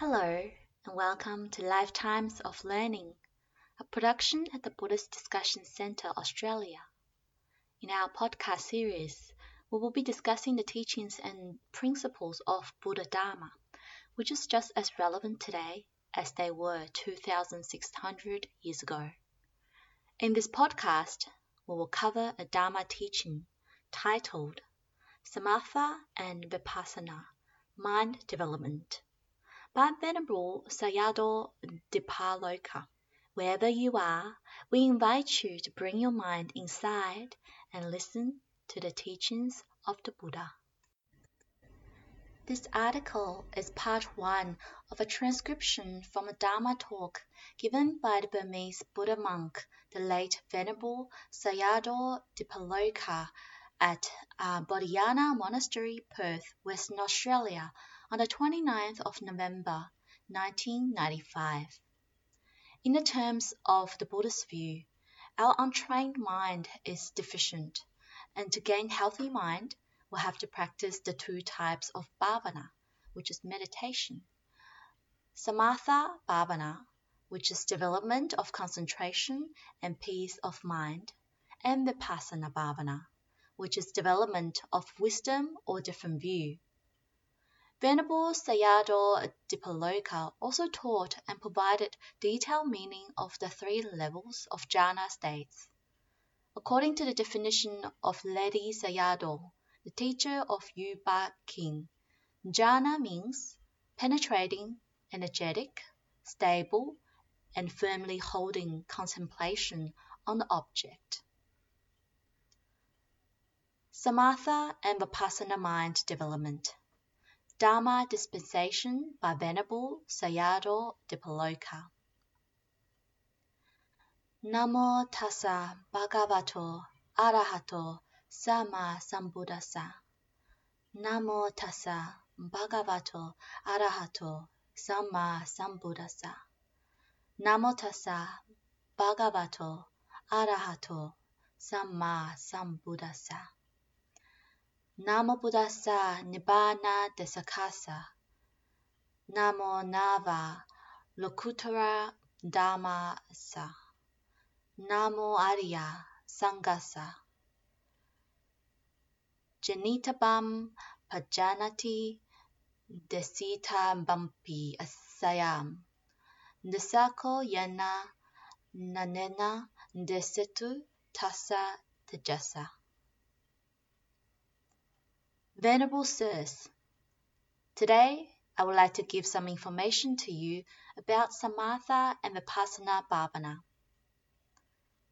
Hello, and welcome to Lifetimes of Learning, a production at the Buddhist Discussion Centre Australia. In our podcast series, we will be discussing the teachings and principles of Buddha Dharma, which is just as relevant today as they were 2,600 years ago. In this podcast, we will cover a Dharma teaching titled Samatha and Vipassana Mind Development by Venerable Sayadaw Dipaloka. Wherever you are, we invite you to bring your mind inside and listen to the teachings of the Buddha. This article is part one of a transcription from a Dharma talk given by the Burmese Buddha monk, the late Venerable Sayadaw Dipaloka, at uh, Monastery, Perth, Western Australia, on the 29th of November 1995. In the terms of the Buddhist view, our untrained mind is deficient, and to gain healthy mind, we have to practice the two types of bhavana, which is meditation. Samatha bhavana, which is development of concentration and peace of mind, and vipassana bhavana, which is development of wisdom or different view. Venerable Sayadaw Dipaloka also taught and provided detailed meaning of the three levels of jhana states. According to the definition of Ledi Sayadaw, the teacher of U Ba Khin, jhana means penetrating, energetic, stable, and firmly holding contemplation on the object. Samatha and Vipassana mind development. Dharma Dispensation by Venerable Sayadaw Dipaloka. Namo tassa bhagavato arahato samma sambuddhassa. Namo tassa bhagavato arahato samma sambuddhassa. Namo tassa bhagavato arahato samma sambuddhassa. Namo Buddhassa Nibbana Desakasa. Namo Nava Lokuttara Dhammasa. Namo Arya Sangasa. Janitabam Pajanati Desita Bampi Asayam. Desako Yana Nanena Desetu Tasa Tejasa. Venerable Sirs, Today I would like to give some information to you about Samatha and Vipassana Bhavana.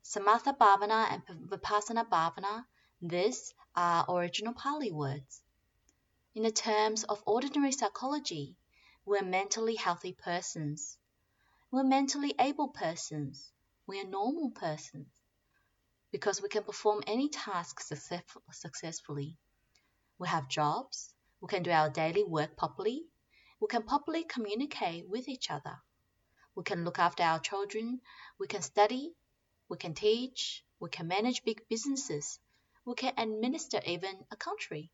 Samatha Bhavana and Vipassana Bhavana, these are original Pali words. In the terms of ordinary psychology, we're mentally healthy persons. We're mentally able persons. We are normal persons. Because we can perform any task successfully. We have jobs. We can do our daily work properly. We can properly communicate with each other. We can look after our children. We can study. We can teach. We can manage big businesses. We can administer even a country.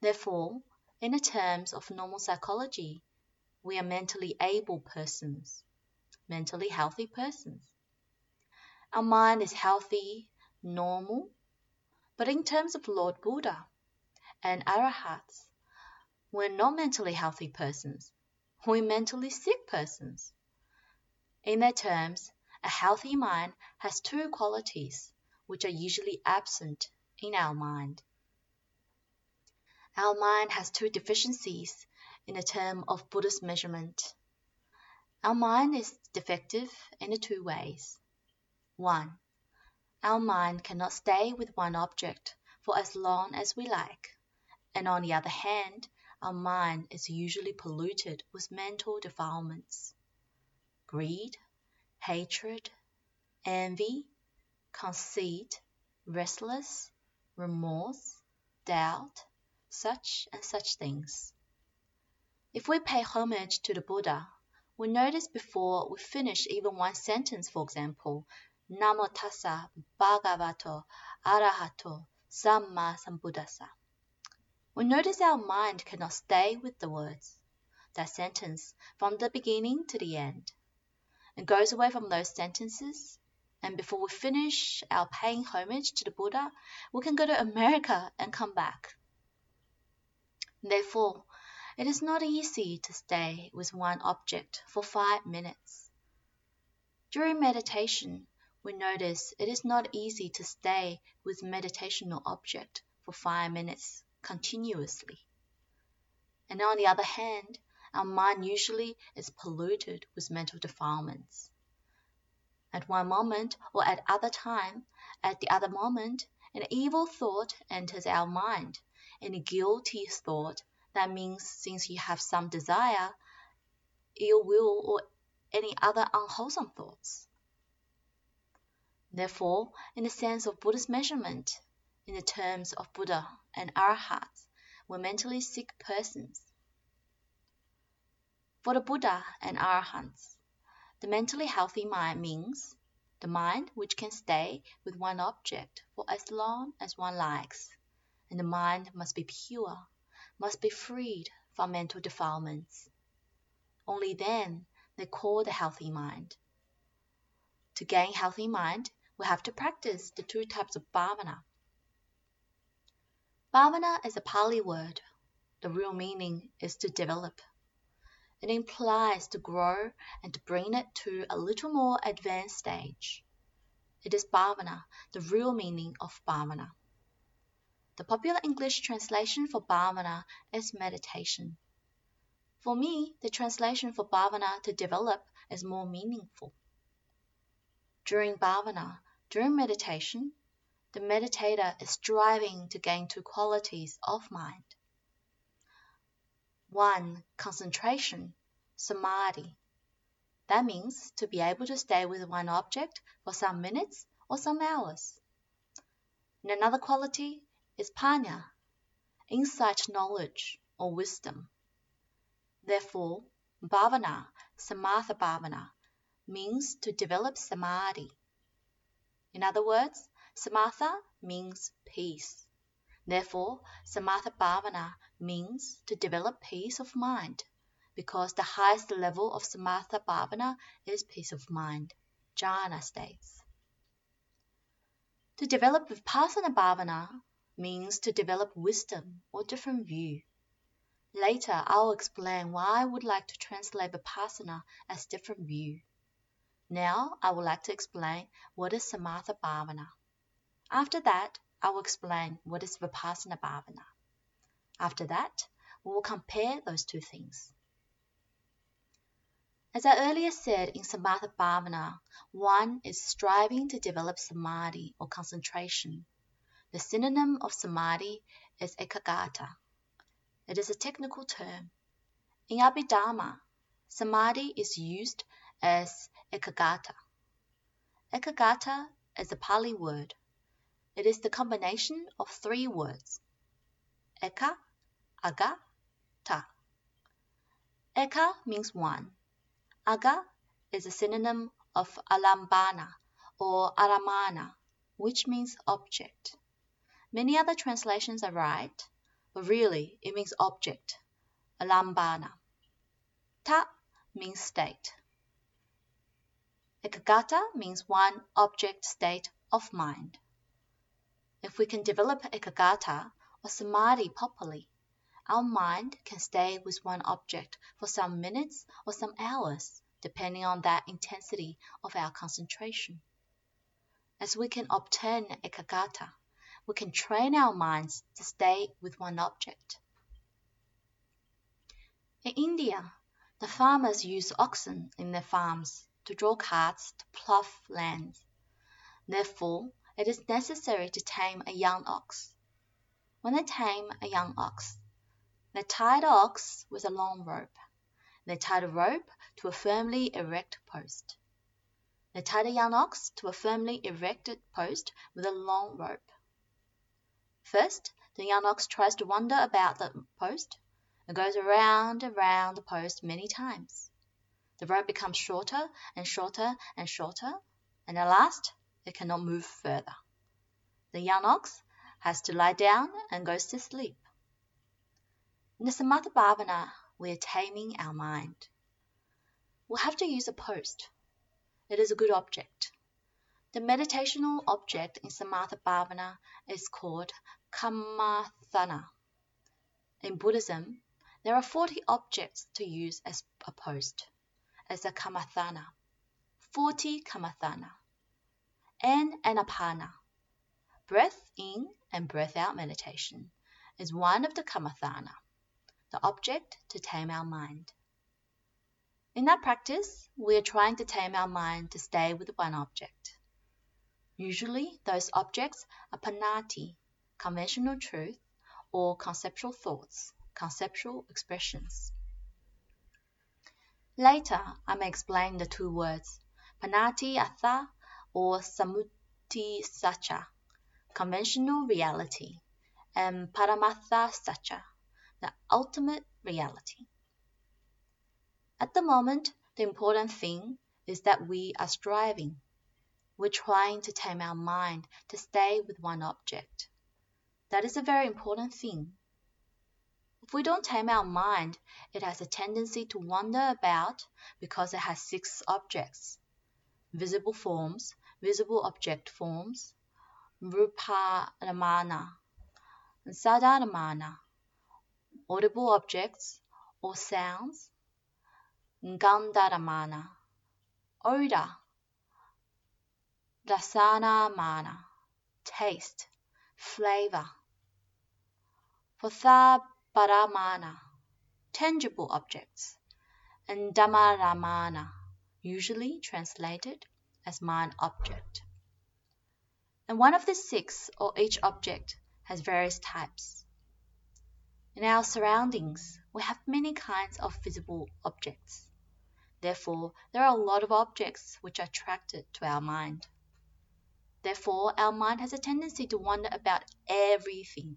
Therefore, in the terms of normal psychology, we are mentally able persons, mentally healthy persons. Our mind is healthy, normal, but in terms of Lord Buddha, and arahats. We're not mentally healthy persons. We're mentally sick persons. In their terms, a healthy mind has two qualities which are usually absent in our mind. Our mind has two deficiencies in the term of Buddhist measurement. Our mind is defective in the two ways. 1. Our mind cannot stay with one object for as long as we like and on the other hand, our mind is usually polluted with mental defilements. Greed, hatred, envy, conceit, restless, remorse, doubt, such and such things. If we pay homage to the Buddha, we notice before we finish even one sentence, for example, Namo tassa bhagavato arahato samma sambuddhassa we notice our mind cannot stay with the words. that sentence from the beginning to the end and goes away from those sentences. And before we finish our paying homage to the Buddha, we can go to America and come back. Therefore, it is not easy to stay with one object for five minutes. During meditation, we notice it is not easy to stay with meditational object for five minutes continuously. And on the other hand, our mind usually is polluted with mental defilements. At one moment or at other time, at the other moment, an evil thought enters our mind, and a guilty thought that means since you have some desire, ill will, or any other unwholesome thoughts. Therefore, in the sense of Buddha's measurement, in the terms of Buddha and Arhats, were mentally sick persons. For the Buddha and Arahants, the mentally healthy mind means the mind which can stay with one object for as long as one likes, and the mind must be pure, must be freed from mental defilements. Only then they call the healthy mind. To gain healthy mind, we have to practice the two types of bhavana. Bhavana is a Pali word. The real meaning is to develop. It implies to grow and to bring it to a little more advanced stage. It is bhavana, the real meaning of bhavana. The popular English translation for bhavana is meditation. For me, the translation for bhavana to develop is more meaningful. During bhavana, during meditation, the meditator is striving to gain two qualities of mind. One, concentration, samadhi. That means to be able to stay with one object for some minutes or some hours. And another quality is panya, insight knowledge or wisdom. Therefore, bhavana, samatha bhavana, means to develop samadhi. In other words, samatha means peace. Therefore, samatha bhavana means to develop peace of mind, because the highest level of samatha bhavana is peace of mind, jhana states. To develop vipassana bhavana means to develop wisdom or different view. Later, I'll explain why I would like to translate vipassana as different view. Now I would like to explain what is Samatha Bhavana. After that, I will explain what is Vipassana Bhavana. After that, we will compare those two things. As I earlier said in Samatha Bhavana, one is striving to develop samadhi or concentration. The synonym of samadhi is ekaggata. It is a technical term. In Abhidharma, samadhi is used as ekaggata. Ekaggata is a Pali word. It is the combination of three words. Eka, aga, ta. Eka means one. Aga is a synonym of alambana or aramana, which means object. Many other translations are right, but really it means object, alambana. Ta means state. Ekaggata means one object state of mind. If we can develop ekaggata or samadhi properly, our mind can stay with one object for some minutes or some hours, depending on that intensity of our concentration. As we can obtain ekaggata, we can train our minds to stay with one object. In India, the farmers use oxen in their farms to draw carts to plough lands. Therefore, it is necessary to tame a young ox. When they tame a young ox, they tie the ox with a long rope. They tie the rope to a firmly erect post. They tie the young ox to a firmly erected post with a long rope. First, the young ox tries to wander about the post and goes around and round the post many times. The rope becomes shorter and shorter and shorter, and at last it cannot move further. The young ox has to lie down and goes to sleep. In the Samatha Bhavana, we are taming our mind. We'll have to use a post. It is a good object. The meditational object in Samatha Bhavana is called Kammatthana. In Buddhism, there are 40 objects to use as a post, as a Kammatthana. 40 Kammatthana. And Anapana. Breath in and breath out meditation is one of the Kammatthana, the object to tame our mind. In that practice, we are trying to tame our mind to stay with one object. Usually, those objects are panati, conventional truth, or conceptual thoughts, conceptual expressions. Later, I may explain the two words, panati atha or samuti sacha, conventional reality, and paramatha sacha, the ultimate reality. At the moment, the important thing is that we are striving. We're trying to tame our mind to stay with one object. That is a very important thing. If we don't tame our mind, it has a tendency to wander about because it has six objects visible forms, visible object forms, ruparamana, sadaramana, audible objects or sounds, Gandharamana, Oda, Rasanamana, taste, flavor. Pathaparamana, tangible objects, and Dhammaramana, usually translated as mind object. And one of the six, or each object, has various types. In our surroundings, we have many kinds of visible objects. Therefore, there are a lot of objects which are attracted to our mind. Therefore, our mind has a tendency to wonder about everything.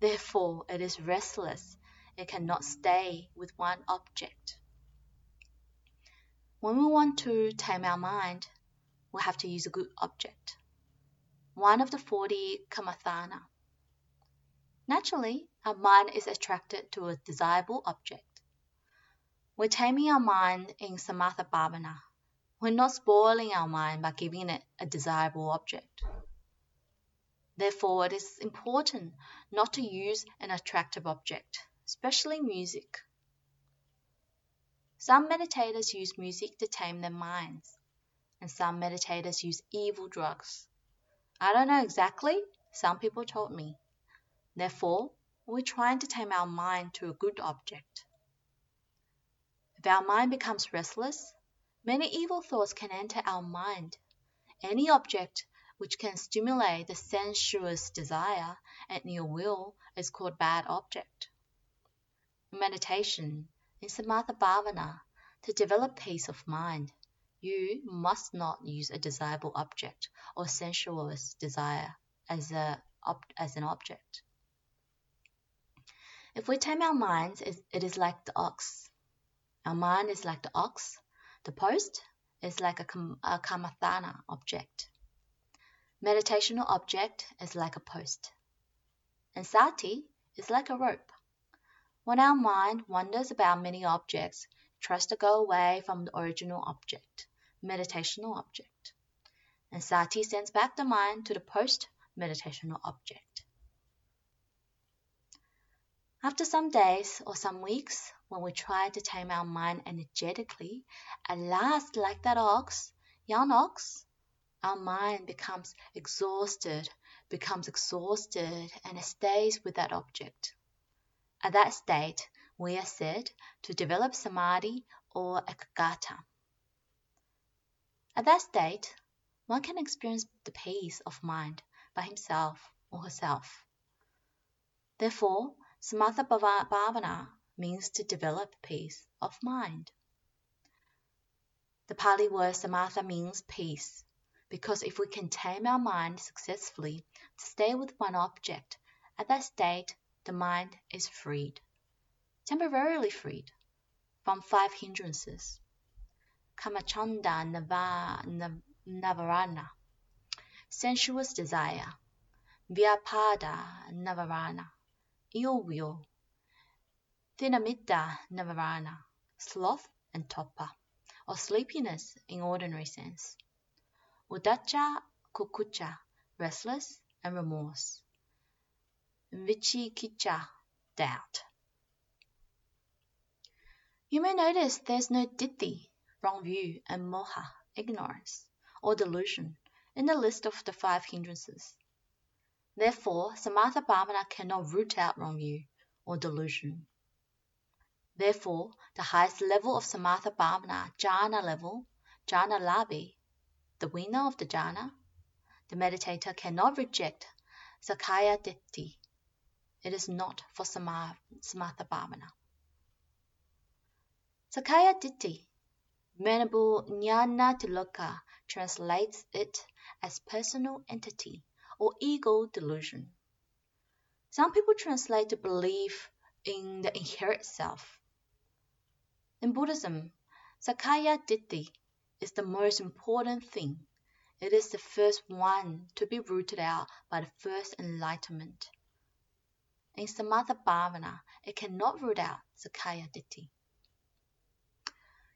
Therefore, it is restless. It cannot stay with one object. When we want to tame our mind, we have to use a good object. One of the 40 kammatthana. Naturally, our mind is attracted to a desirable object. We're taming our mind in samatha bhavana. We're not spoiling our mind by giving it a desirable object. Therefore, it is important not to use an attractive object, especially music. Some meditators use music to tame their minds, and some meditators use evil drugs. I don't know exactly, some people told me. Therefore, we're trying to tame our mind to a good object. If our mind becomes restless, many evil thoughts can enter our mind. Any object which can stimulate the sensuous desire and ill will is called bad object. Meditation, in samatha bhavana, to develop peace of mind, you must not use a desirable object or sensuous desire as, a, as an object. If we tame our minds, it is like the ox. Our mind is like the ox. The post is like a, a kammatthana object. Meditational object is like a post. And sati is like a rope. When our mind wanders about many objects, it tries to go away from the original object, meditational object. And sati sends back the mind to the post meditational object. After some days or some weeks, when we try to tame our mind energetically, at last, like that ox, young ox, our mind becomes exhausted, becomes exhausted, and it stays with that object. At that state, we are said to develop samadhi or ekaggata. At that state, one can experience the peace of mind by himself or herself. Therefore, samatha bhavana means to develop peace of mind. The Pali word samatha means peace, because if we can tame our mind successfully to stay with one object, at that state the mind is freed, temporarily freed, from five hindrances. Kamacchanda nava, nivarana, sensuous desire, vyapada nivarana, ill will, Thinamiddha Nivarana, sloth and torpor, or sleepiness in ordinary sense. Uddhacca Kukkucca, restless and remorse. Vichikicha, doubt. You may notice there's no ditthi, wrong view, and moha, ignorance, or delusion, in the list of the five hindrances. Therefore, Samatha Bhavana cannot root out wrong view or delusion. Therefore, the highest level of Samatha Bhavana, jhana level, jhana labhi, the winner of the jhana, the meditator cannot reject Sakkaya Ditthi. It is not for Samatha Bhavana. Sakkaya Ditthi, Venerable Nyanatiloka translates it as personal entity or ego delusion. Some people translate the belief in the inherent self. In Buddhism, Sakkaya Ditthi is the most important thing. It is the first one to be rooted out by the first enlightenment. In Samatha Bhavana, it cannot root out Sakkaya Ditthi.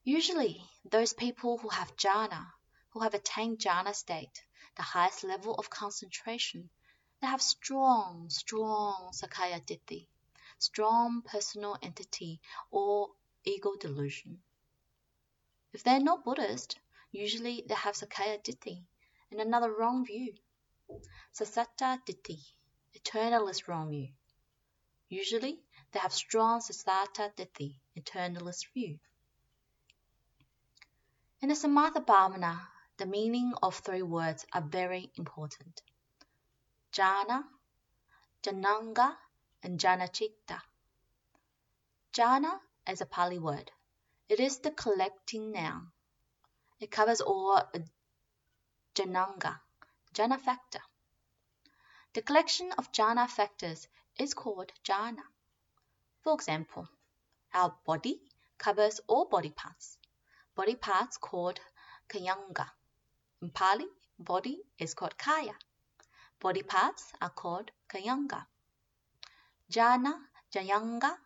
Usually, those people who have jhana, who have attained jhana state, the highest level of concentration, they have strong, strong Sakkaya Ditthi, strong personal entity or ego delusion. If they're not Buddhist, usually they have Sakkaya Ditthi and another wrong view. Sassata Ditthi, eternalist wrong view. Usually they have strong Sassata Ditthi, eternalist view. In the Samatha Bhavana, the meaning of three words are very important. Jhana, Jhananga, and Jhanacitta. Jhana is a Pali word. It is the collecting noun. It covers all Jhananga, Jhana factor. The collection of Jhana factors is called Jhana. For example, our body covers all body parts. Body parts called Kayanga. In Pali, body is called kaya. Body parts are called kayanga. Jhana, jayanga.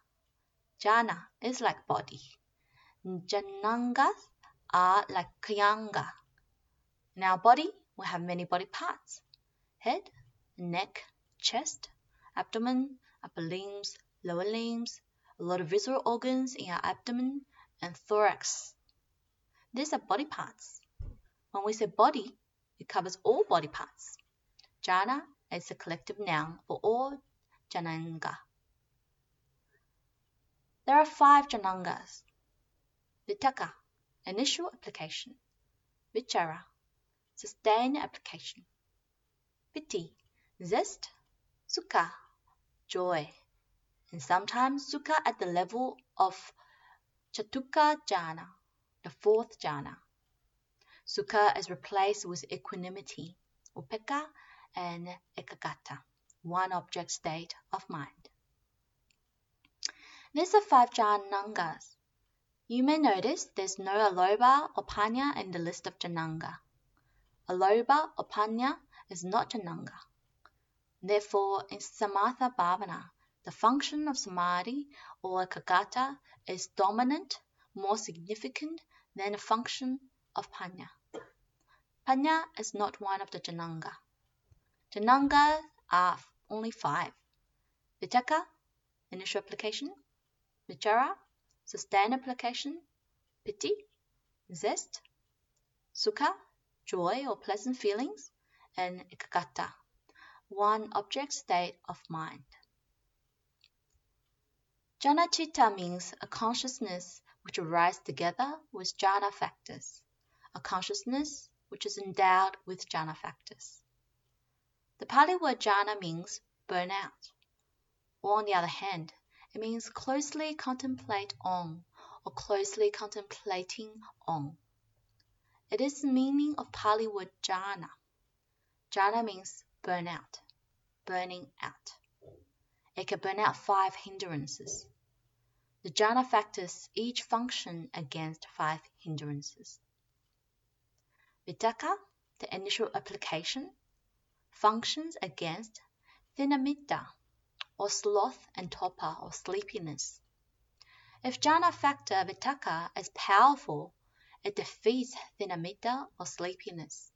Jhana is like body. Jhanangas are like kayanga. In our body, we have many body parts. Head, neck, chest, abdomen, upper limbs, lower limbs, a lot of visceral organs in our abdomen, and thorax. These are body parts. When we say body, it covers all body parts. Jhana is a collective noun for all Jhananga. There are five Jhanangas. Vitakka, initial application. Vichara, sustained application. Piti, zest. Sukha, joy. And sometimes sukha at the level of Chatuka Jhana, the fourth jhana. Sukha is replaced with equanimity, upekkha and ekaggata, one object state of mind. These are five jhanangas. You may notice there's no aloba or panya in the list of jhananga. Aloba or panya is not jhananga. Therefore, in samatha bhavana, the function of samadhi or ekaggata is dominant, more significant than the function of panya. Panya is not one of the Jhananga. Jhananga are only five. Vitakka, initial application. Vichara, sustained application. Piti, zest. Sukha, joy or pleasant feelings. And ekaggata, one object state of mind. Jhana means a consciousness which arises together with jhana factors, a consciousness which is endowed with jhana factors. The Pali word jhana means burn out, on the other hand, it means closely contemplate on or closely contemplating on. It is the meaning of Pali word jhana. Jhana means burn out, burning out. It can burn out five hindrances. The jhana factors each function against five hindrances. Vitakka, the initial application, functions against thinamiddha, or sloth and torpor, or sleepiness. If jhana factor vitakka is powerful, it defeats thinamiddha or sleepiness.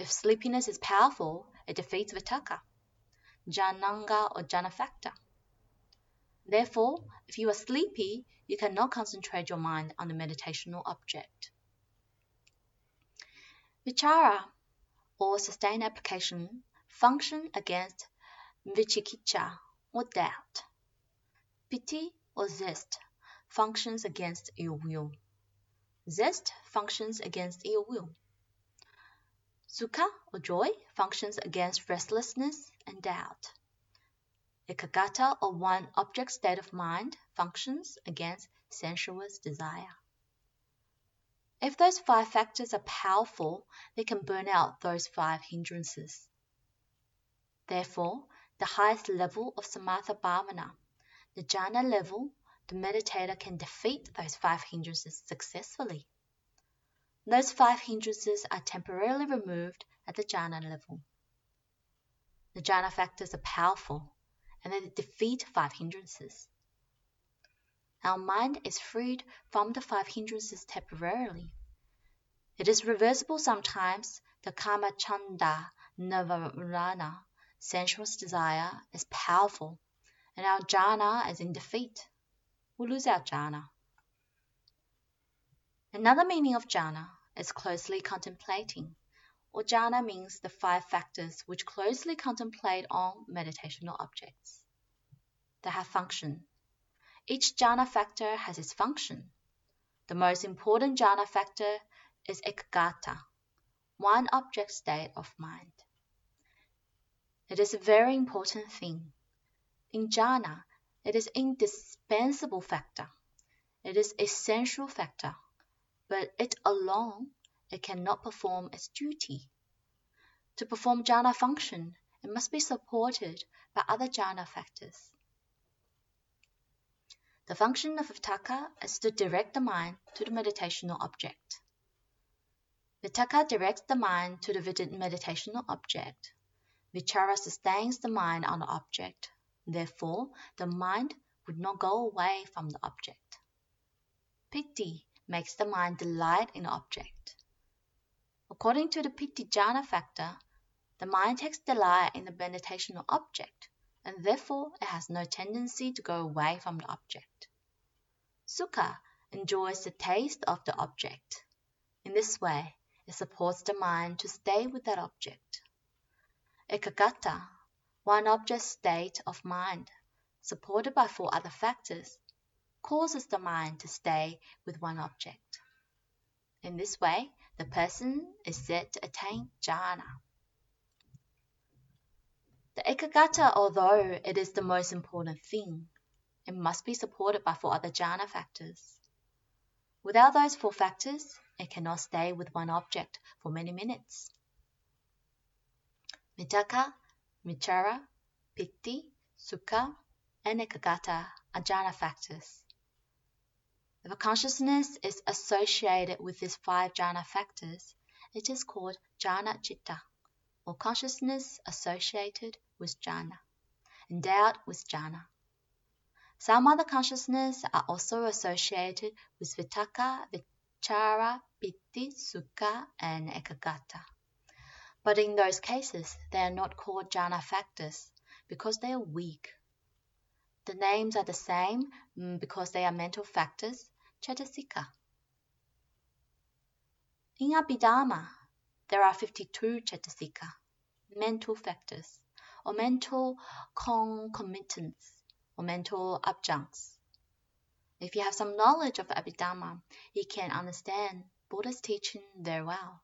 If sleepiness is powerful, it defeats vitakka, jhananga or jhana factor. Therefore, if you are sleepy, you cannot concentrate your mind on the meditational object. Vichara or sustained application function against vichikicha or doubt. Piti or zest functions against ill will. Zest functions against ill will. Sukha or joy functions against restlessness and doubt. Ekaggata or one object state of mind functions against sensuous desire. If those five factors are powerful, they can burn out those five hindrances. Therefore, the highest level of samatha bhavana, the jhana level, the meditator can defeat those five hindrances successfully. Those five hindrances are temporarily removed at the jhana level. The jhana factors are powerful and they defeat five hindrances. Our mind is freed from the five hindrances temporarily. It is reversible sometimes, the kama chanda nivarana, sensuous desire, is powerful, and our jhana is in defeat. We lose our jhana. Another meaning of jhana is closely contemplating, or jhana means the five factors which closely contemplate on meditational objects. They have function. Each jhana factor has its function. The most important jhana factor is ekaggata, one object state of mind. It is a very important thing. In jhana, it is indispensable factor. It is essential factor, but it alone it cannot perform its duty. To perform jhana function, it must be supported by other jhana factors. The function of vitakka is to direct the mind to the meditational object. Vitakka directs the mind to the meditational object. Vichara sustains the mind on the object. Therefore, the mind would not go away from the object. Piti makes the mind delight in the object. According to the Piti factor, the mind takes delight in the meditational object, and therefore it has no tendency to go away from the object. Sukha enjoys the taste of the object. In this way, it supports the mind to stay with that object. Ekaggata, one object state of mind, supported by four other factors, causes the mind to stay with one object. In this way, the person is said to attain jhana. The ekaggata, although it is the most important thing, it must be supported by four other jhana factors. Without those four factors, it cannot stay with one object for many minutes. Vitakka, Vichara, Piti, Sukha, and Ekaggata are jhana factors. If a consciousness is associated with these five jhana factors, it is called jhana citta, or consciousness associated with jhana, endowed with jhana. Some other consciousness are also associated with vitakka, vichara, piti, sukha, and ekaggata. But in those cases, they are not called jhana factors because they are weak. The names are the same mm, because they are mental factors, cetasika. In Abhidharma, there are 52 cetasika, mental factors, or mental concomitants, or mental adjuncts. If you have some knowledge of Abhidharma, you can understand Buddha's teaching very well.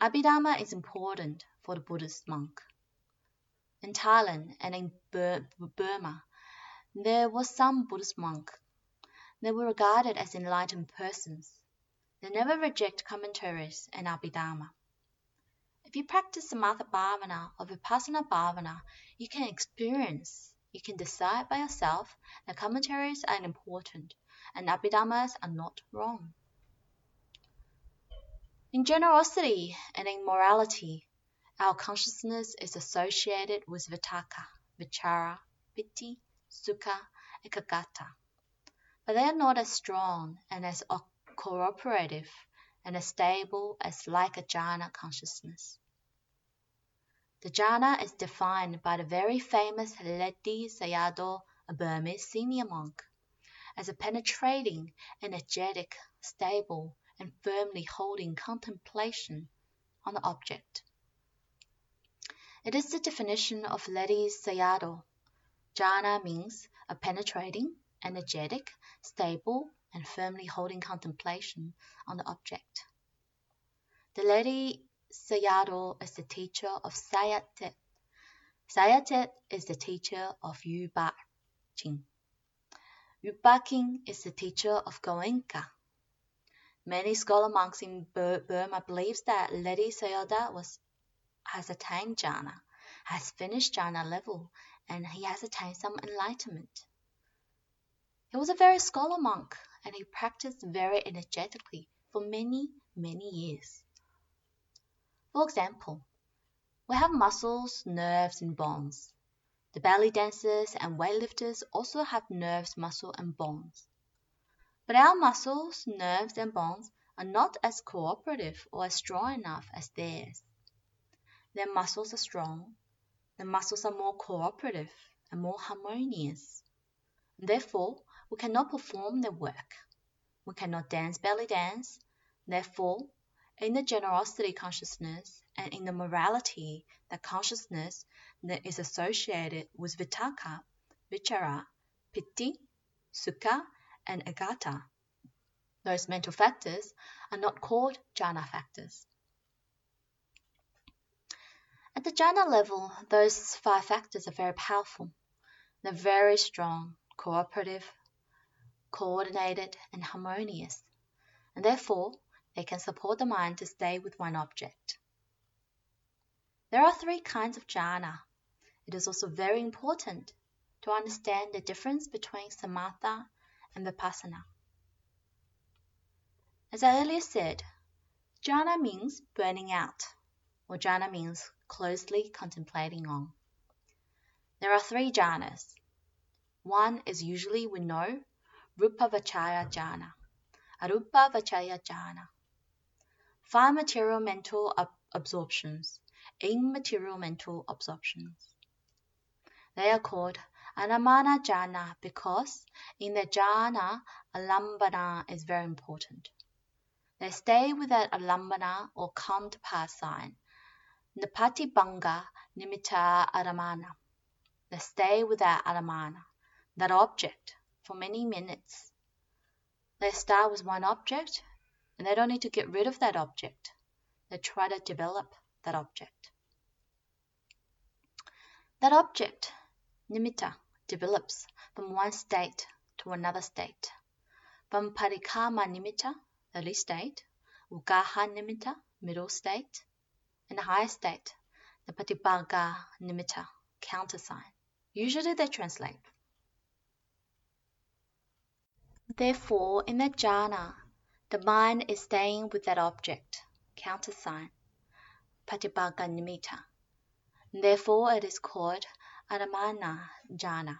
Abhidharma is important for the Buddhist monk. In Thailand and in Burma, there was some Buddhist monk. They were regarded as enlightened persons. They never reject commentaries and Abhidharma. If you practice Samatha Bhavana or Vipassana Bhavana, you can experience you can decide by yourself that commentaries are important and Abhidhammas are not wrong. In generosity and in morality, our consciousness is associated with vitakka, vichara, piti, sukha, ekaggata. But they are not as strong and as cooperative and as stable as like a jhana consciousness. The jhana is defined by the very famous Ledi Sayadaw, a Burmese senior monk, as a penetrating, energetic, stable, and firmly holding contemplation on the object. It is the definition of Ledi Sayadaw. Jhana means a penetrating, energetic, stable, and firmly holding contemplation on the object. The Ledi Sayadaw is the teacher of Sayatet. Sayatet is the teacher of U Ba Khin. U Ba Khin is the teacher of Goenka. Many scholar monks in Burma believe that Ledi Sayadaw was has attained jhana, has finished jhana level, and he has attained some enlightenment. He was a very scholar monk, and he practiced very energetically for many, many years. For example, we have muscles, nerves, and bones. The belly dancers and weightlifters also have nerves, muscle, and bones. But our muscles, nerves, and bones are not as cooperative or as strong enough as theirs. Their muscles are strong, their muscles are more cooperative and more harmonious. Therefore, we cannot perform their work. We cannot dance belly dance. Therefore, in the generosity consciousness and in the morality that consciousness that is associated with vitakka, vichara, piti, sukha, and agata. Those mental factors are not called jhana factors. At the jhana level, those five factors are very powerful. They're very strong, cooperative, coordinated, and harmonious, and therefore they can support the mind to stay with one object. There are three kinds of jhana. It is also very important to understand the difference between samatha and vipassana. As I earlier said, jhana means burning out, or jhana means closely contemplating on. There are three jhanas. One is usually we know Rupa Vachaya Jhana, Arupa Vachaya Jhana. Five material mental ab- absorptions, immaterial mental absorptions. They are called Anamana Jhana because in the jhana, alambana is very important. They stay with that alambana or counterpart sign, Napatibanga Nimitta Aramana. They stay with that Aramana, that object, for many minutes. They start with one object and they don't need to get rid of that object. They try to develop that object. That object, nimitta, develops from one state to another state. From parikamma nimitta, early state, uggaha nimitta, middle state, and higher state, the patibhaga nimitta, countersign. Usually they translate Therefore, in that jhana, the mind is staying with that object, countersign, patibhaga nimitta. Therefore, it is called Anamana jhana.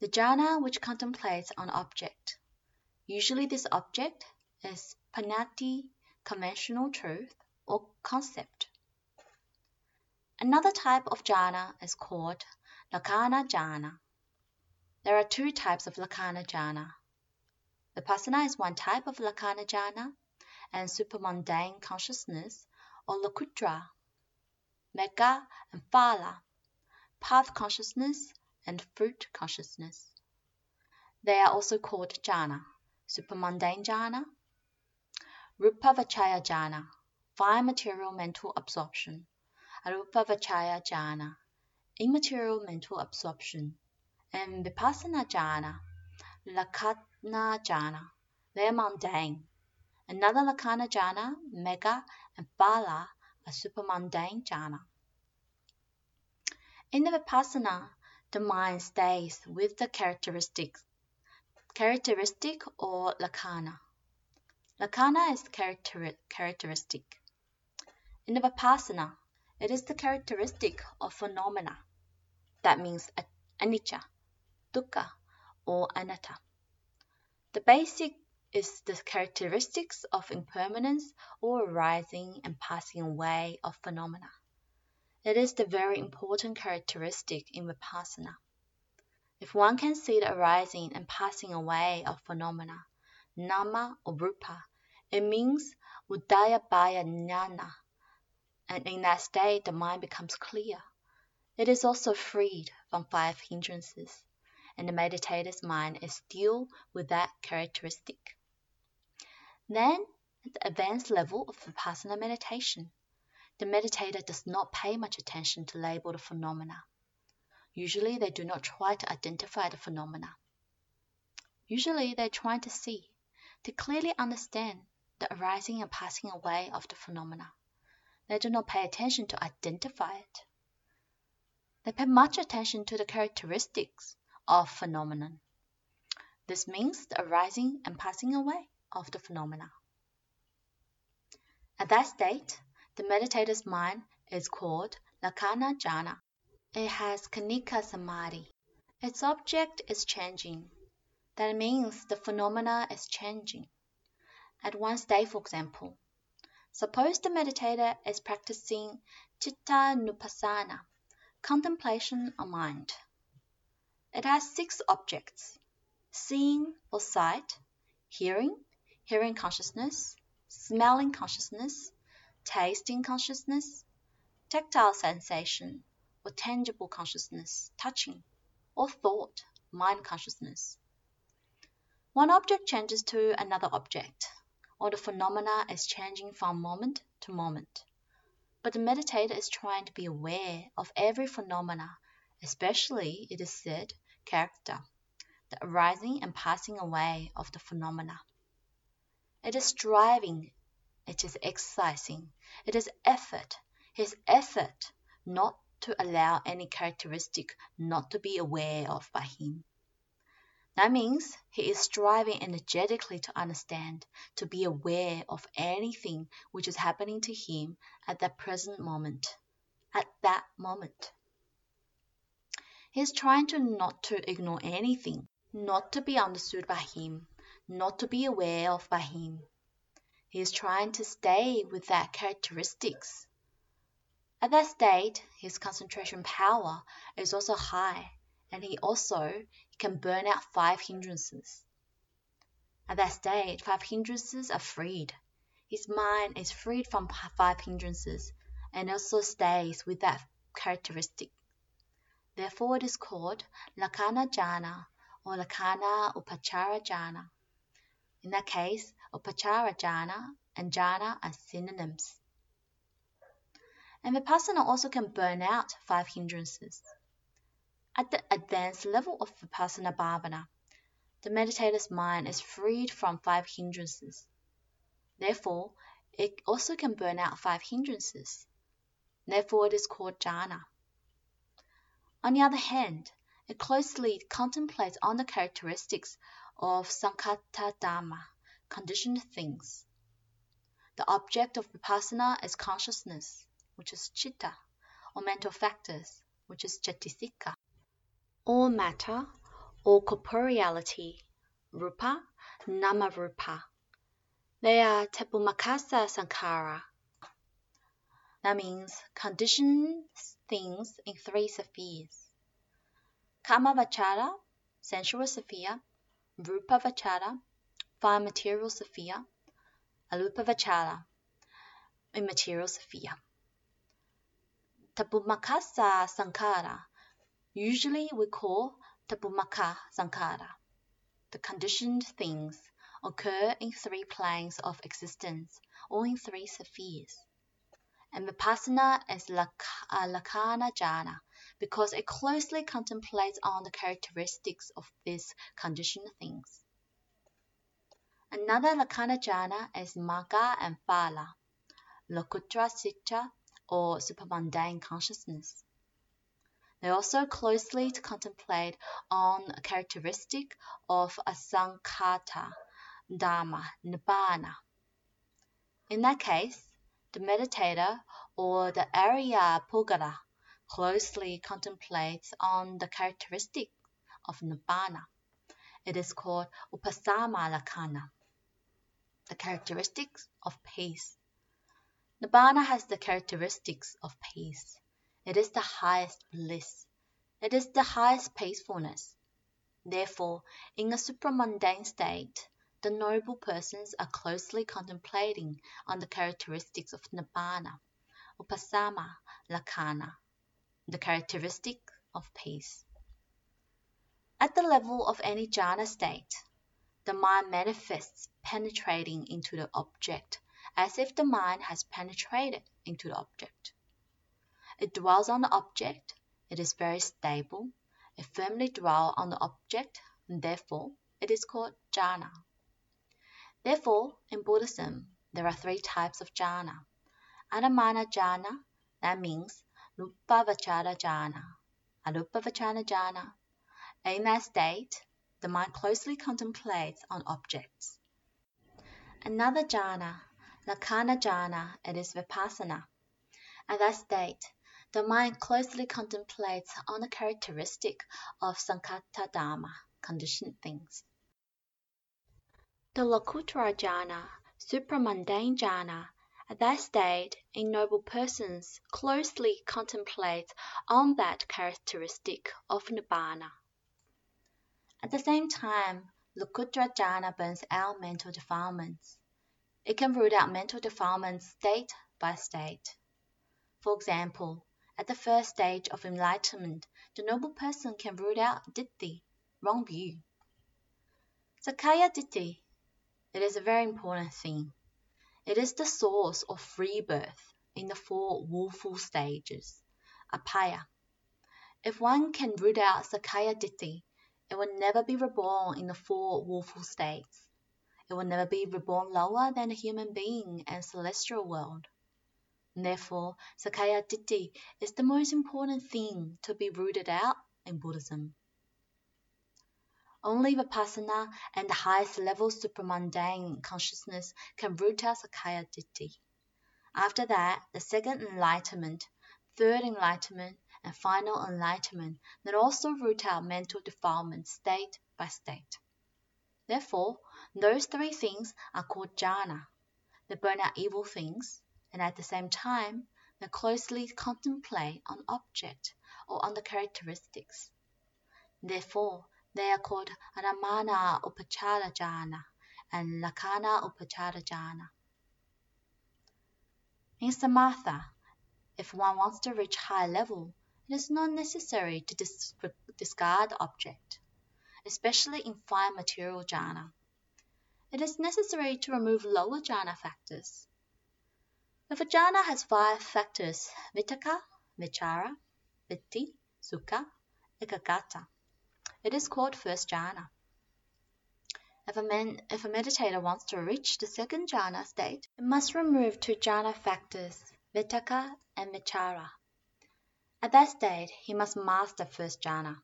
The jhana which contemplates an object. Usually, this object is panati, conventional truth, or concept. Another type of jhana is called lakkhana jhana. There are two types of lakkhana jhana Vipassana is one type of lakkhana jhana, and supramundane consciousness, or lokuttara, Magga and Phala, path consciousness and fruit consciousness. They are also called jhana, supramundane jhana, rupa vachaya jhana, fine material mental absorption, arupa vachaya jhana, immaterial mental absorption, and vipassana jhana, lakkhana jhana. They are mundane. Another lakkhana jhana, magga, and phala are supramundane jhana. In the vipassana, the mind stays with the characteristics, characteristic or lakkhana. Lakkhana is character, characteristic. In the vipassana, it is the characteristic of phenomena. That means anicca, dukkha, or anatta. The basic is the characteristics of impermanence or arising and passing away of phenomena. It is the very important characteristic in Vipassana. If one can see the arising and passing away of phenomena, nama or rupa, it means udayabaya jnana, and in that state the mind becomes clear. It is also freed from five hindrances, and the meditator's mind is still with that characteristic. Then, at the advanced level of Vipassana meditation, the meditator does not pay much attention to labeled phenomena. Usually, they do not try to identify the phenomena. Usually, they're trying to see, to clearly understand the arising and passing away of the phenomena. They do not pay attention to identify it. They pay much attention to the characteristics of phenomenon. This means the arising and passing away of the phenomena. At that state, the meditator's mind is called Lakkhana Jhana. It has Khanika Samadhi. Its object is changing. That means the phenomena is changing. At one state, for example, suppose the meditator is practicing Chitta Nupassana Contemplation of mind. It has six objects seeing or sight, hearing, hearing consciousness, smelling consciousness, tasting consciousness, tactile sensation or tangible consciousness, touching, or thought, mind consciousness. One object changes to another object, or the phenomena is changing from moment to moment. But the meditator is trying to be aware of every phenomena, especially, it is said, character, the arising and passing away of the phenomena. It is striving, it is exercising, it is effort, his effort not to allow any characteristic not to be aware of by him. That means he is striving energetically to understand, to be aware of anything which is happening to him at that present moment. At that moment. He is trying to not to ignore anything, not to be understood by him, not to be aware of by him. He is trying to stay with that characteristics. At that state, his concentration power is also high, and he also can burn out five hindrances. At that stage, five hindrances are freed. His mind is freed from five hindrances and also stays with that characteristic. Therefore, it is called lakkhana Jhana or lakkhana Upachara Jhana. In that case, Upachara Jhana and Jhana are synonyms. And Vipassana also can burn out five hindrances. At the advanced level of Vipassana Bhavana, the meditator's mind is freed from five hindrances. Therefore, it also can burn out five hindrances. Therefore, it is called jhana. On the other hand, it closely contemplates on the characteristics of sankhata dhamma, conditioned things. The object of vipassana is consciousness, which is chitta, or mental factors, which is cetasika all matter, or corporeality, rupa, namarupa. They are tapumakasa sankhara. That means conditioned things in three spheres. Kamavachara, sensual sphere, Rupa Vachara, fine material sphere, Arupa Vachara, immaterial sphere. Tapumakasa sankhara usually we call tapumaka sankhara. The conditioned things occur in three planes of existence or in three spheres. And Vipassana is Lakkhana uh, Jhana because it closely contemplates on the characteristics of these conditioned things. Another Lakkhana Jhana is Magga and Phala, Lokuttara Sita or supermundane consciousness. They also closely contemplate on a characteristic of asankhata dhamma nibbana. In that case, the meditator or the arya Aryapagara closely contemplates on the characteristic of nibbana, it is called Upasama Lakkhana. The characteristics of peace. Nibbana has the characteristics of peace. It is the highest bliss. It is the highest peacefulness. Therefore, in a supramundane state, the noble persons are closely contemplating on the characteristics of Nibbana, Upasama Lakkhana, the characteristic of peace. At the level of any jhana state, the mind manifests penetrating into the object as if the mind has penetrated into the object. It dwells on the object, it is very stable, it firmly dwells on the object, and therefore it is called jhana. Therefore, in Buddhism, there are three types of jhana. Anamana jhana, that means Rupavachara jhana, Arupavachara jhana. In that state, the mind closely contemplates on objects. Another jhana, Lakkhana jhana, it is vipassana. At that state, the mind closely contemplates on the characteristic of sankhata dhamma, conditioned things. The Lokuttara jhana, supramundane jhana, at that state, in noble persons closely contemplate on that characteristic of nibbana. At the same time, Lokuttara jhana burns out mental defilements. It can root out mental defilements state by state. For example, at the first stage of enlightenment, the noble person can root out ditthi, wrong view. Sakkaya ditthi, it is a very important thing. It is the source of free birth in the four willful stages, apaya. If one can root out Sakkaya ditthi, it will never be reborn in the four willful states. It will never be reborn lower than a human being and celestial world. Therefore, Sakkaya Ditthi is the most important thing to be rooted out in Buddhism. Only Vipassana and the highest level supramundane consciousness can root out Sakkaya Ditthi. After that, the second enlightenment, third enlightenment, and final enlightenment that also root out mental defilement state by state. Therefore, those three things are called jhana. They burn out evil things, and at the same time, they closely contemplate on object or on the characteristics. Therefore, they are called Anamana Upachara jhana and Lakkhana Upachara jhana. In Samatha, if one wants to reach high level, it is not necessary to dis discard object, especially in fine material jhana. It is necessary to remove lower jhana factors. If a jhana has five factors, vitakka, vichara, vitti, sukha, ekaggata, it is called first jhana. If a, man, if a meditator wants to reach the second jhana state, it must remove two jhana factors, vitakka and vichara. At that state, he must master first jhana.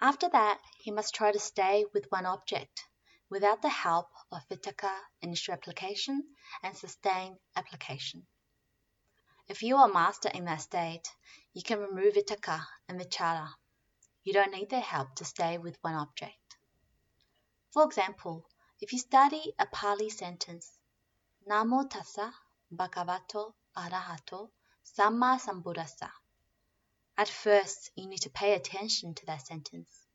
After that, he must try to stay with one object, without the help of vitakka initial application and sustained application. If you are master in that state, you can remove vitakka and vichara. You don't need their help to stay with one object. For example, if you study a Pali sentence, Namo tassa bhagavato arahato Samma Sambuddhassa. At first, you need to pay attention to that sentence.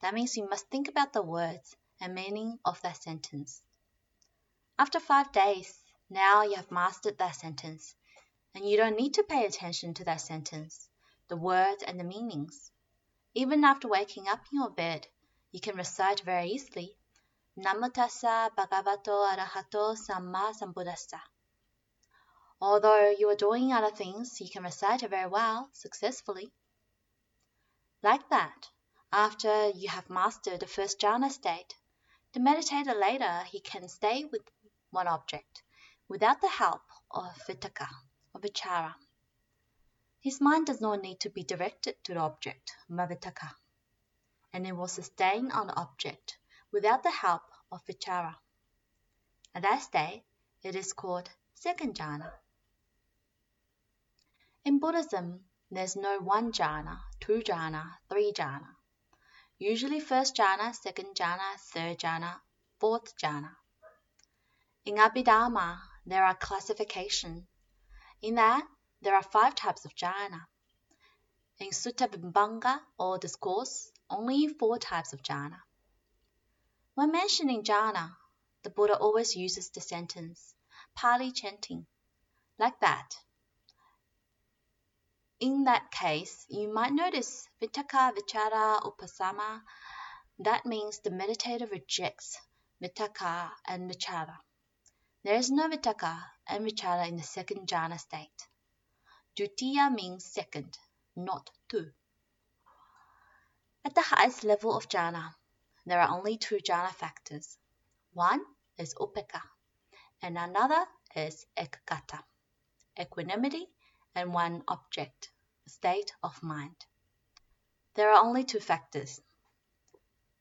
That means you must think about the words and meaning of that sentence. After five days, now you have mastered that sentence, and you don't need to pay attention to that sentence, the words and the meanings. Even after waking up in your bed, you can recite very easily Namo tassa bhagavato arahato samma sambuddhassa. Although you are doing other things, you can recite it very well, successfully. Like that, after you have mastered the first jhana state, the meditator later he can stay with one object without the help of vitakka or vichara. His mind does not need to be directed to the object by vitakka, and it will sustain on the object without the help of vichara. At that state, it is called second jhana. In Buddhism, there's no one jhana, two jhana, three jhana. usually first jhana, second jhana, third jhana, fourth jhana. In Abhidharma, there are classification. In that, there are five types of jhana. In Sutta Vibhanga or discourse, only four types of jhana. When mentioning jhana, the Buddha always uses the sentence, Pali chanting, like that. In that case, you might notice Vitakka Vichara Upasama. That means the meditator rejects Vitakka and Vichara. There is no Vitakka and Vichara in the second jhana state. Dutiya means second, not two. At the highest level of jhana, there are only two jhana factors. One is upekkha, and another is ekaggata, equanimity and one object, state of mind. There are only two factors.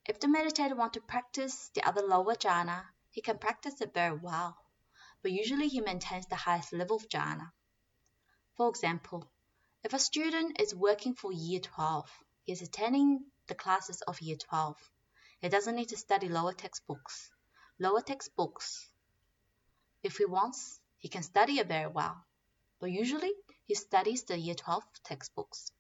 If the meditator wants to practice the other lower jhana, he can practice it very well, but usually he maintains the highest level of jhana. For example, if a student is working for year 12, he is attending the classes of year 12. He doesn't need to study lower textbooks. Lower textbooks, if he wants, he can study it very well, but usually he studies the year 12 textbooks.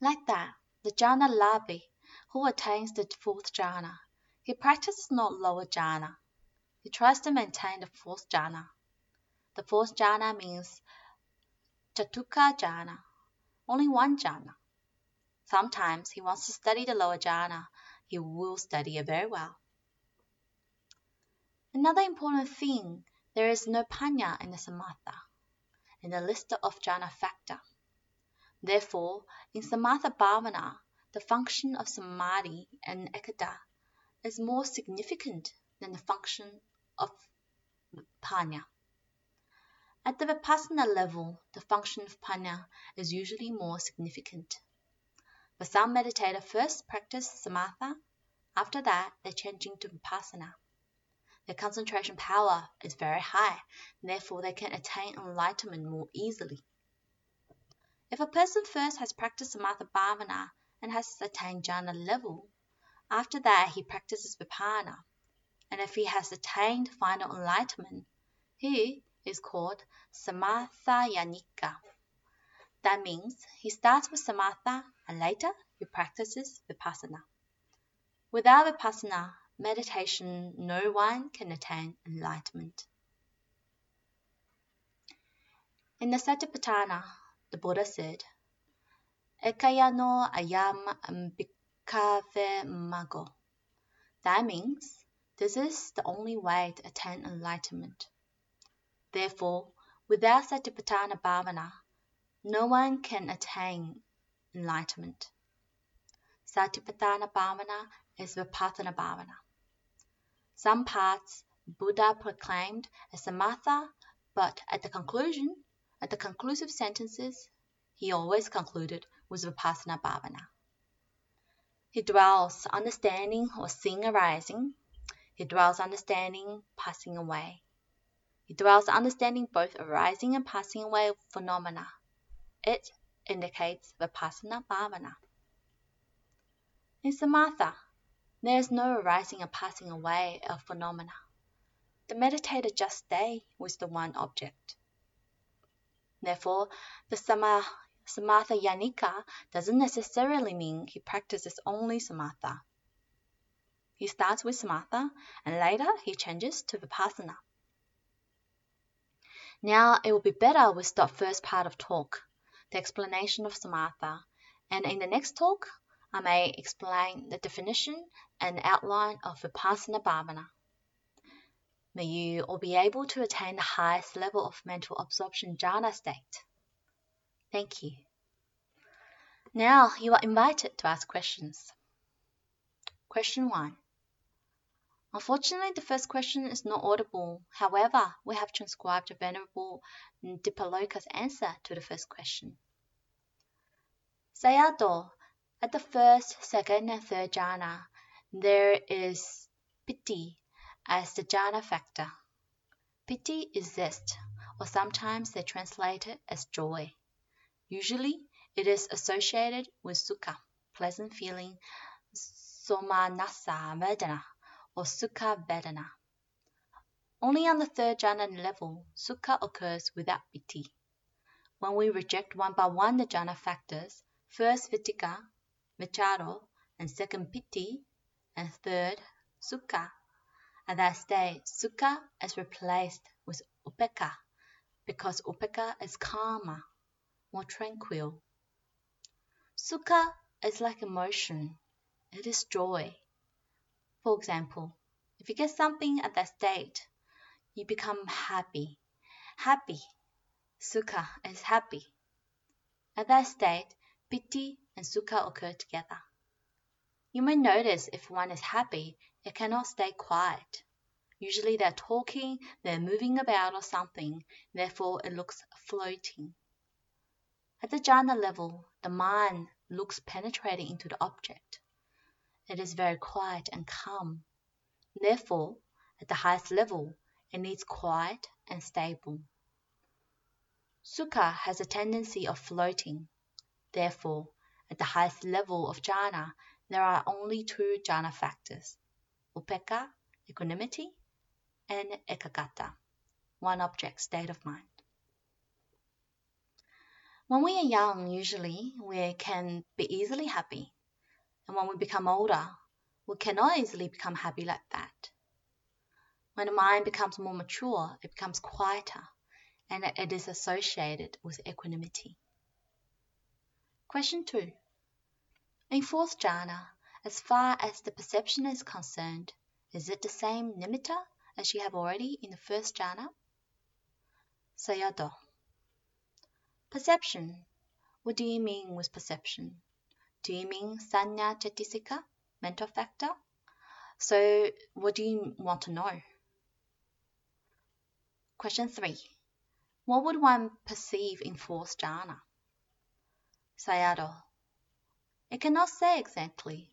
Like that, the jhana labhi, who attains the fourth jhana, he practices not lower jhana. He tries to maintain the fourth jhana. The fourth jhana means Chatukka jhana, only one jhana. Sometimes he wants to study the lower jhana, he will study it very well. Another important thing, there is no panya in the samatha, in the list of jhana factor. Therefore, in samatha bhavana, the function of samadhi and ekada is more significant than the function of panya. At the vipassana level, the function of panya is usually more significant. But some meditator first practice samatha, after that they change into vipassana. Their concentration power is very high, therefore they can attain enlightenment more easily. If a person first has practiced Samatha Bhavana and has attained jhana level, after that he practices Vipassana, and if he has attained final enlightenment, he is called Yanika. That means he starts with Samatha and later he practices Vipassana. Without Vipassana, meditation, no one can attain enlightenment. In the Satipatthana, the Buddha said, Ekayano ayam bhikkhave maggo. That means this is the only way to attain enlightenment. Therefore, without Satipatthana Bhavana, no one can attain enlightenment. Satipatthana Bhavana is Vipassana Bhavana. Some parts Buddha proclaimed as samatha, but at the conclusion, at the conclusive sentences, he always concluded with vipassana bhavana. He dwells understanding or seeing arising. He dwells understanding passing away. He dwells understanding both arising and passing away of phenomena. It indicates vipassana bhavana. In samatha, there is no arising and passing away of phenomena. The meditator just stays with the one object. Therefore, the sama, samatha yanika doesn't necessarily mean he practices only samatha. He starts with samatha and later he changes to vipassana. Now it will be better we stop first part of talk, the explanation of samatha, and in the next talk I may explain the definition and outline of Vipassana Bhavana. May you all be able to attain the highest level of mental absorption jhana state. Thank you. Now you are invited to ask questions. Question 1. Unfortunately, the first question is not audible. However, we have transcribed the Venerable Dipaloka's answer to the first question. Sayadaw at the first, second, and third jhana, there is piti as the jhana factor. Piti is zest, or sometimes they translate it as joy. Usually, it is associated with sukha, pleasant feeling somanassa vedana or sukha vedana. Only on the third jhana level, sukha occurs without piti. When we reject one by one the jhana factors, first vitika, vicharo, and second piti, and third sukha, at that stage, sukha is replaced with upekkha because upekkha is calmer, more tranquil. Sukha is like emotion. It is joy. For example, if you get something at that state, you become happy. Happy. Sukha is happy. At that state, piti and sukha occur together. You may notice if one is happy, it cannot stay quiet. Usually they're talking, they're moving about or something, therefore it looks floating. At the jhana level, the mind looks penetrating into the object. It is very quiet and calm. Therefore, at the highest level, it needs quiet and stable. Sukha has a tendency of floating. Therefore, at the highest level of jhana, there are only two jhana factors, upekkha, equanimity, and ekaggata, one object state of mind. When we are young, usually we can be easily happy. And when we become older, we cannot easily become happy like that. When the mind becomes more mature, it becomes quieter and it is associated with equanimity. Question 2. In fourth jhana, as far as the perception is concerned, is it the same nimitta as you have already in the first jhana? Sayadaw. Perception. What do you mean with perception? Do you mean sanya cetasika, mental factor? So, what do you want to know? Question 3. What would one perceive in fourth jhana? Sayadaw. It cannot say exactly.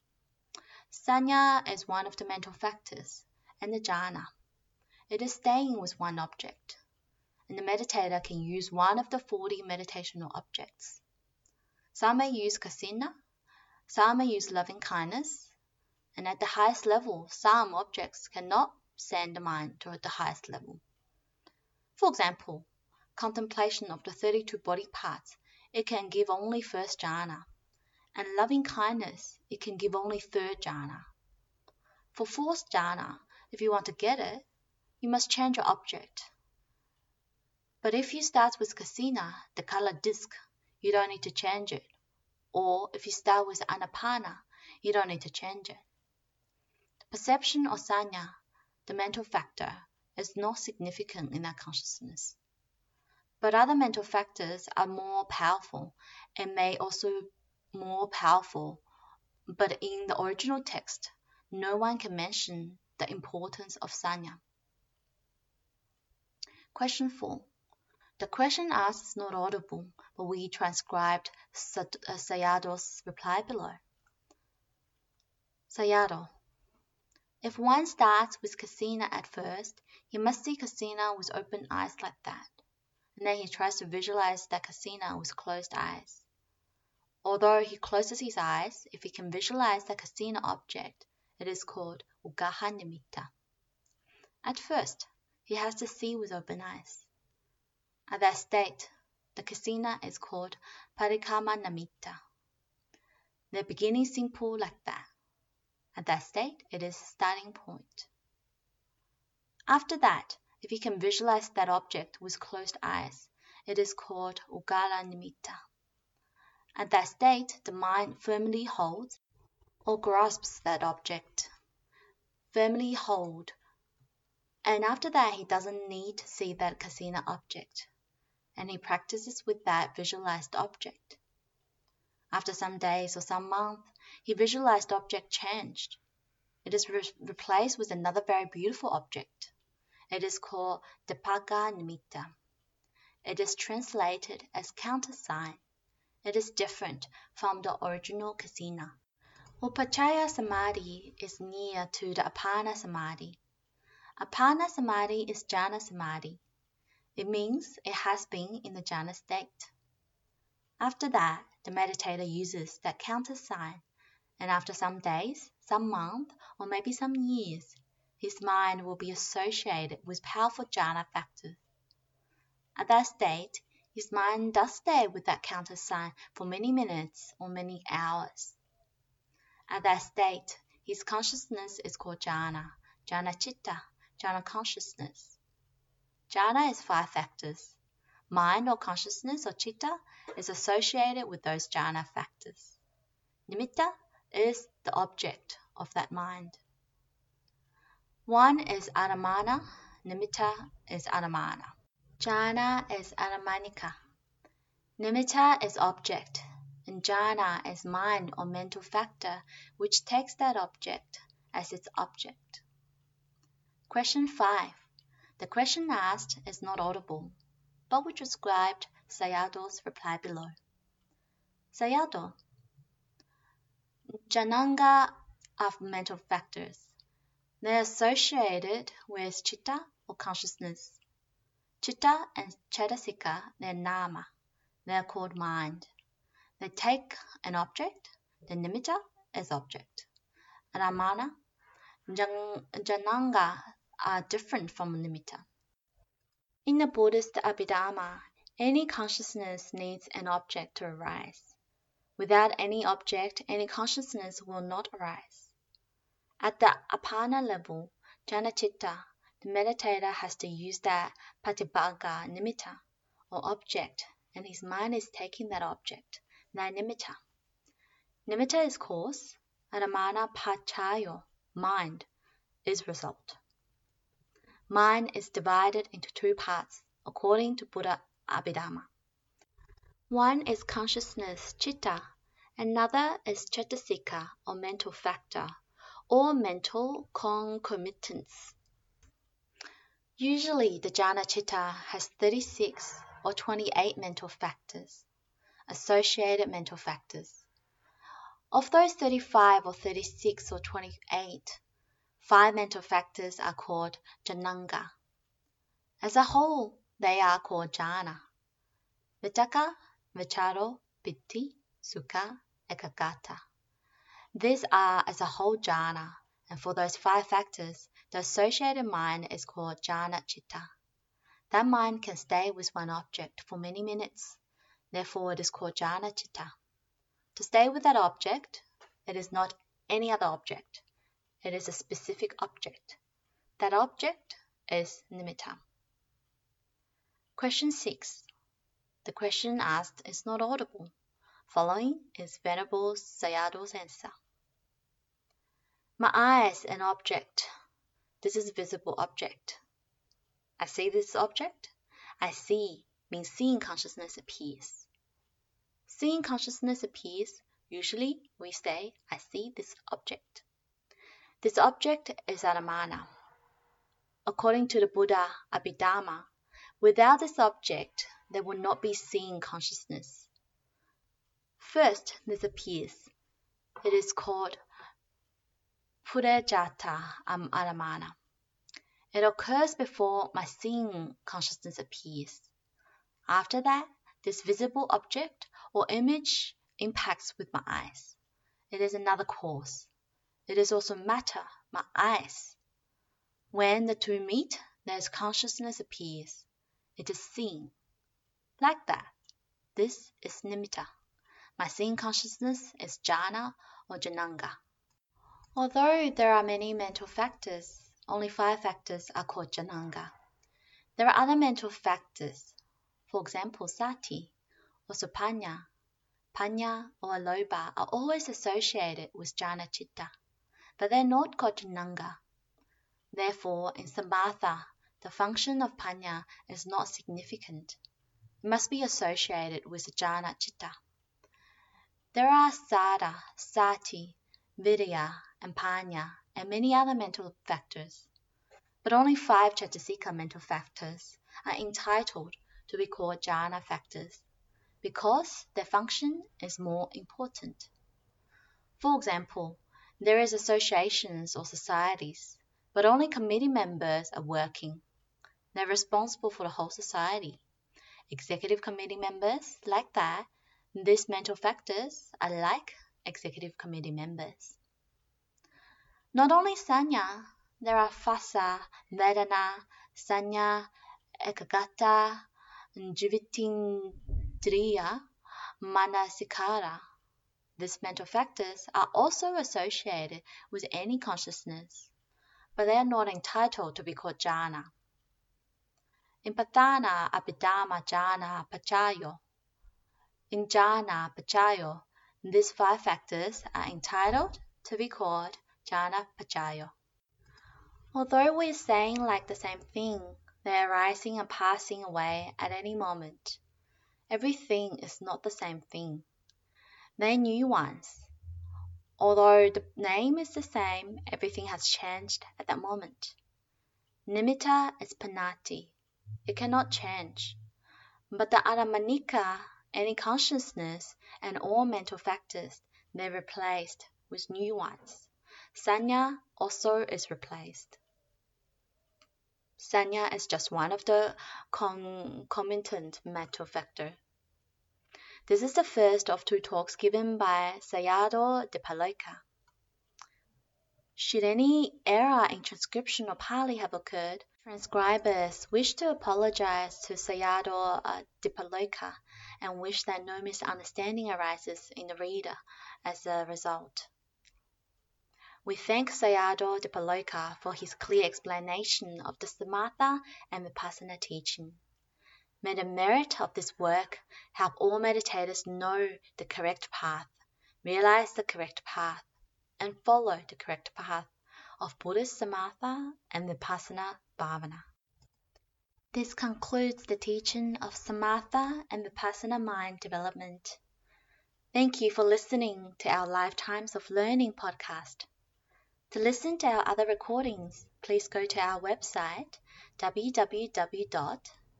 Sanya is one of the mental factors, and the jhana. It is staying with one object, and the meditator can use one of the 40 meditational objects. Some may use kasina, some use loving kindness, and at the highest level, some objects cannot send the mind to the highest level. For example, contemplation of the 32 body parts, it can give only first jhana, and loving kindness, it can give only third jhana. For fourth jhana, if you want to get it, you must change your object. But if you start with kasina, the color disc, you don't need to change it. Or if you start with anapana, you don't need to change it. The perception or sanya, the mental factor, is not significant in that consciousness. But other mental factors are more powerful and may also more powerful. But in the original text, no one can mention the importance of sanya. Question 4. The question asked is not audible, but we transcribed uh, Sayadaw's reply below. Sayadaw. If one starts with Kasina at first, he must see Kasina with open eyes like that, and then he tries to visualize that Kasina with closed eyes. Although he closes his eyes, if he can visualize the Kasina object, it is called Uggaha Nimitta. At first, he has to see with open eyes. At that state, the kasina is called Parikamma Nimitta. The beginning simple like that. At that state, it is starting point. After that, if you can visualize that object with closed eyes, it is called Uggaha Nimitta. At that state, the mind firmly holds or grasps that object. Firmly hold. And after that, he doesn't need to see that kasina object and he practices with that visualized object. After some days or some months, his visualized object changed. It is re replaced with another very beautiful object. It is called Dipaka Nimitta. It is translated as countersign. It is different from the original kasina. Upachara Samadhi is near to the Appana Samadhi. Appana Samadhi is Jhana Samadhi. It means it has been in the jhana state. After that, the meditator uses that countersign and after some days, some months, or maybe some years, his mind will be associated with powerful jhana factors. At that state, his mind does stay with that countersign for many minutes or many hours. At that state, his consciousness is called jhana, jhana chitta, jhana consciousness. Jhana is five factors. Mind or consciousness or chitta is associated with those jhana factors. Nimitta is the object of that mind. One is Anumana, Nimitta is Anumana. Jhana is Anumanika. Nimitta is object, and jhana is mind or mental factor which takes that object as its object. Question 5. The question asked is not audible, but we described Sayadaw's reply below. Sayado. Jhananga are mental factors. They are associated with chitta or consciousness. Chitta and Cetasika, they're nama. They are called mind. They take an object, the nimitta as object. Ramana, Jhananga are different from nimitta. In the Buddhist Abhidharma, any consciousness needs an object to arise. Without any object, any consciousness will not arise. At the appana level, jhanachitta, the meditator has to use that patibhaga nimitta, or object, and his mind is taking that object, that nimitta. Nimitta is cause, and amana pachayo, mind, is result. Mind is divided into two parts according to Buddha Abhidharma. One is consciousness, chitta, another is cetasika, or mental factor, or mental concomitants. Usually, the jhana chitta has 36 or 28 mental factors, associated mental factors. Of those 35 or 36 or 28, five mental factors are called jhananga. As a whole, they are called jhana. Vitakka, vicharo, piti, sukha, ekaggata. These are as a whole jhana, and for those five factors, the associated mind is called jhana chitta. That mind can stay with one object for many minutes, therefore it is called jhana chitta. To stay with that object, it is not any other object. It is a specific object. That object is nimitta. Question 6. The question asked is not audible. Following is Venerable Sayadaw's answer. My eye is an object. This is a visible object. I see this object. I see means seeing consciousness appears. Seeing consciousness appears, usually we say, I see this object. This object is Anumana. According to the Buddha Abhidharma, without this object, there would not be seeing consciousness. First, this appears. It is called Purejata am. It occurs before my seeing consciousness appears. After that, this visible object or image impacts with my eyes. It is another cause. It is also matter, my eyes. When the two meet, there's consciousness appears. It is seen. Like that. This is nimitta. My seeing consciousness is jhana or jhananga. Although there are many mental factors, only five factors are called jhananga. There are other mental factors, for example, sati, or supanya, panya, or alobha are always associated with jhana chitta, but they're not called jhananga. Therefore, in samatha, the function of panya is not significant. It must be associated with jhana chitta. There are sada, sati, vidya, and panya, and many other mental factors. But only five Cetasika mental factors are entitled to be called jhana factors because their function is more important. For example, there is associations or societies, but only committee members are working. They're responsible for the whole society. Executive committee members, like that, these mental factors are like executive committee members. Not only Sanya, there are phassa, Vedana, Sanya, Ekaggata, Jivitindriya, Manasikara. These mental factors are also associated with any consciousness, but they are not entitled to be called jhana. In Patthana Abhidhamma Jhana Pachayo, in Jhana Pachayo, these five factors are entitled to be called Jhana Pachayo. Although we are saying like the same thing, they are rising and passing away at any moment. Everything is not the same thing. They new ones. Although the name is the same, everything has changed at that moment. Nimitta is panati. It cannot change. But the Atmanika, any consciousness, and all mental factors, they're replaced with new ones. Sanya also is replaced. Sanya is just one of the concomitant mental factor. This is the first of two talks given by Sayadaw Dipaloka. Should any error in transcription of Pali have occurred, transcribers wish to apologize to Sayadaw uh, Dipaloka and wish that no misunderstanding arises in the reader as a result. We thank Sayadaw Dipaloka for his clear explanation of the Samatha and Vipassana teaching. May the merit of this work help all meditators know the correct path, realize the correct path, and follow the correct path of Buddhist Samatha and Vipassana Bhavana. This concludes the teaching of Samatha and Vipassana mind development. Thank you for listening to our Lifetimes of Learning podcast. To listen to our other recordings, please go to our website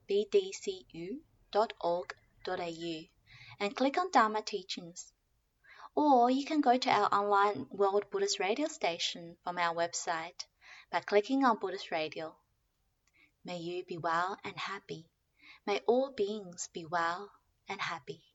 www.bdcu.org.au and click on Dharma Teachings. Or you can go to our online World Buddhist Radio station from our website by clicking on Buddhist Radio. May you be well and happy. May all beings be well and happy.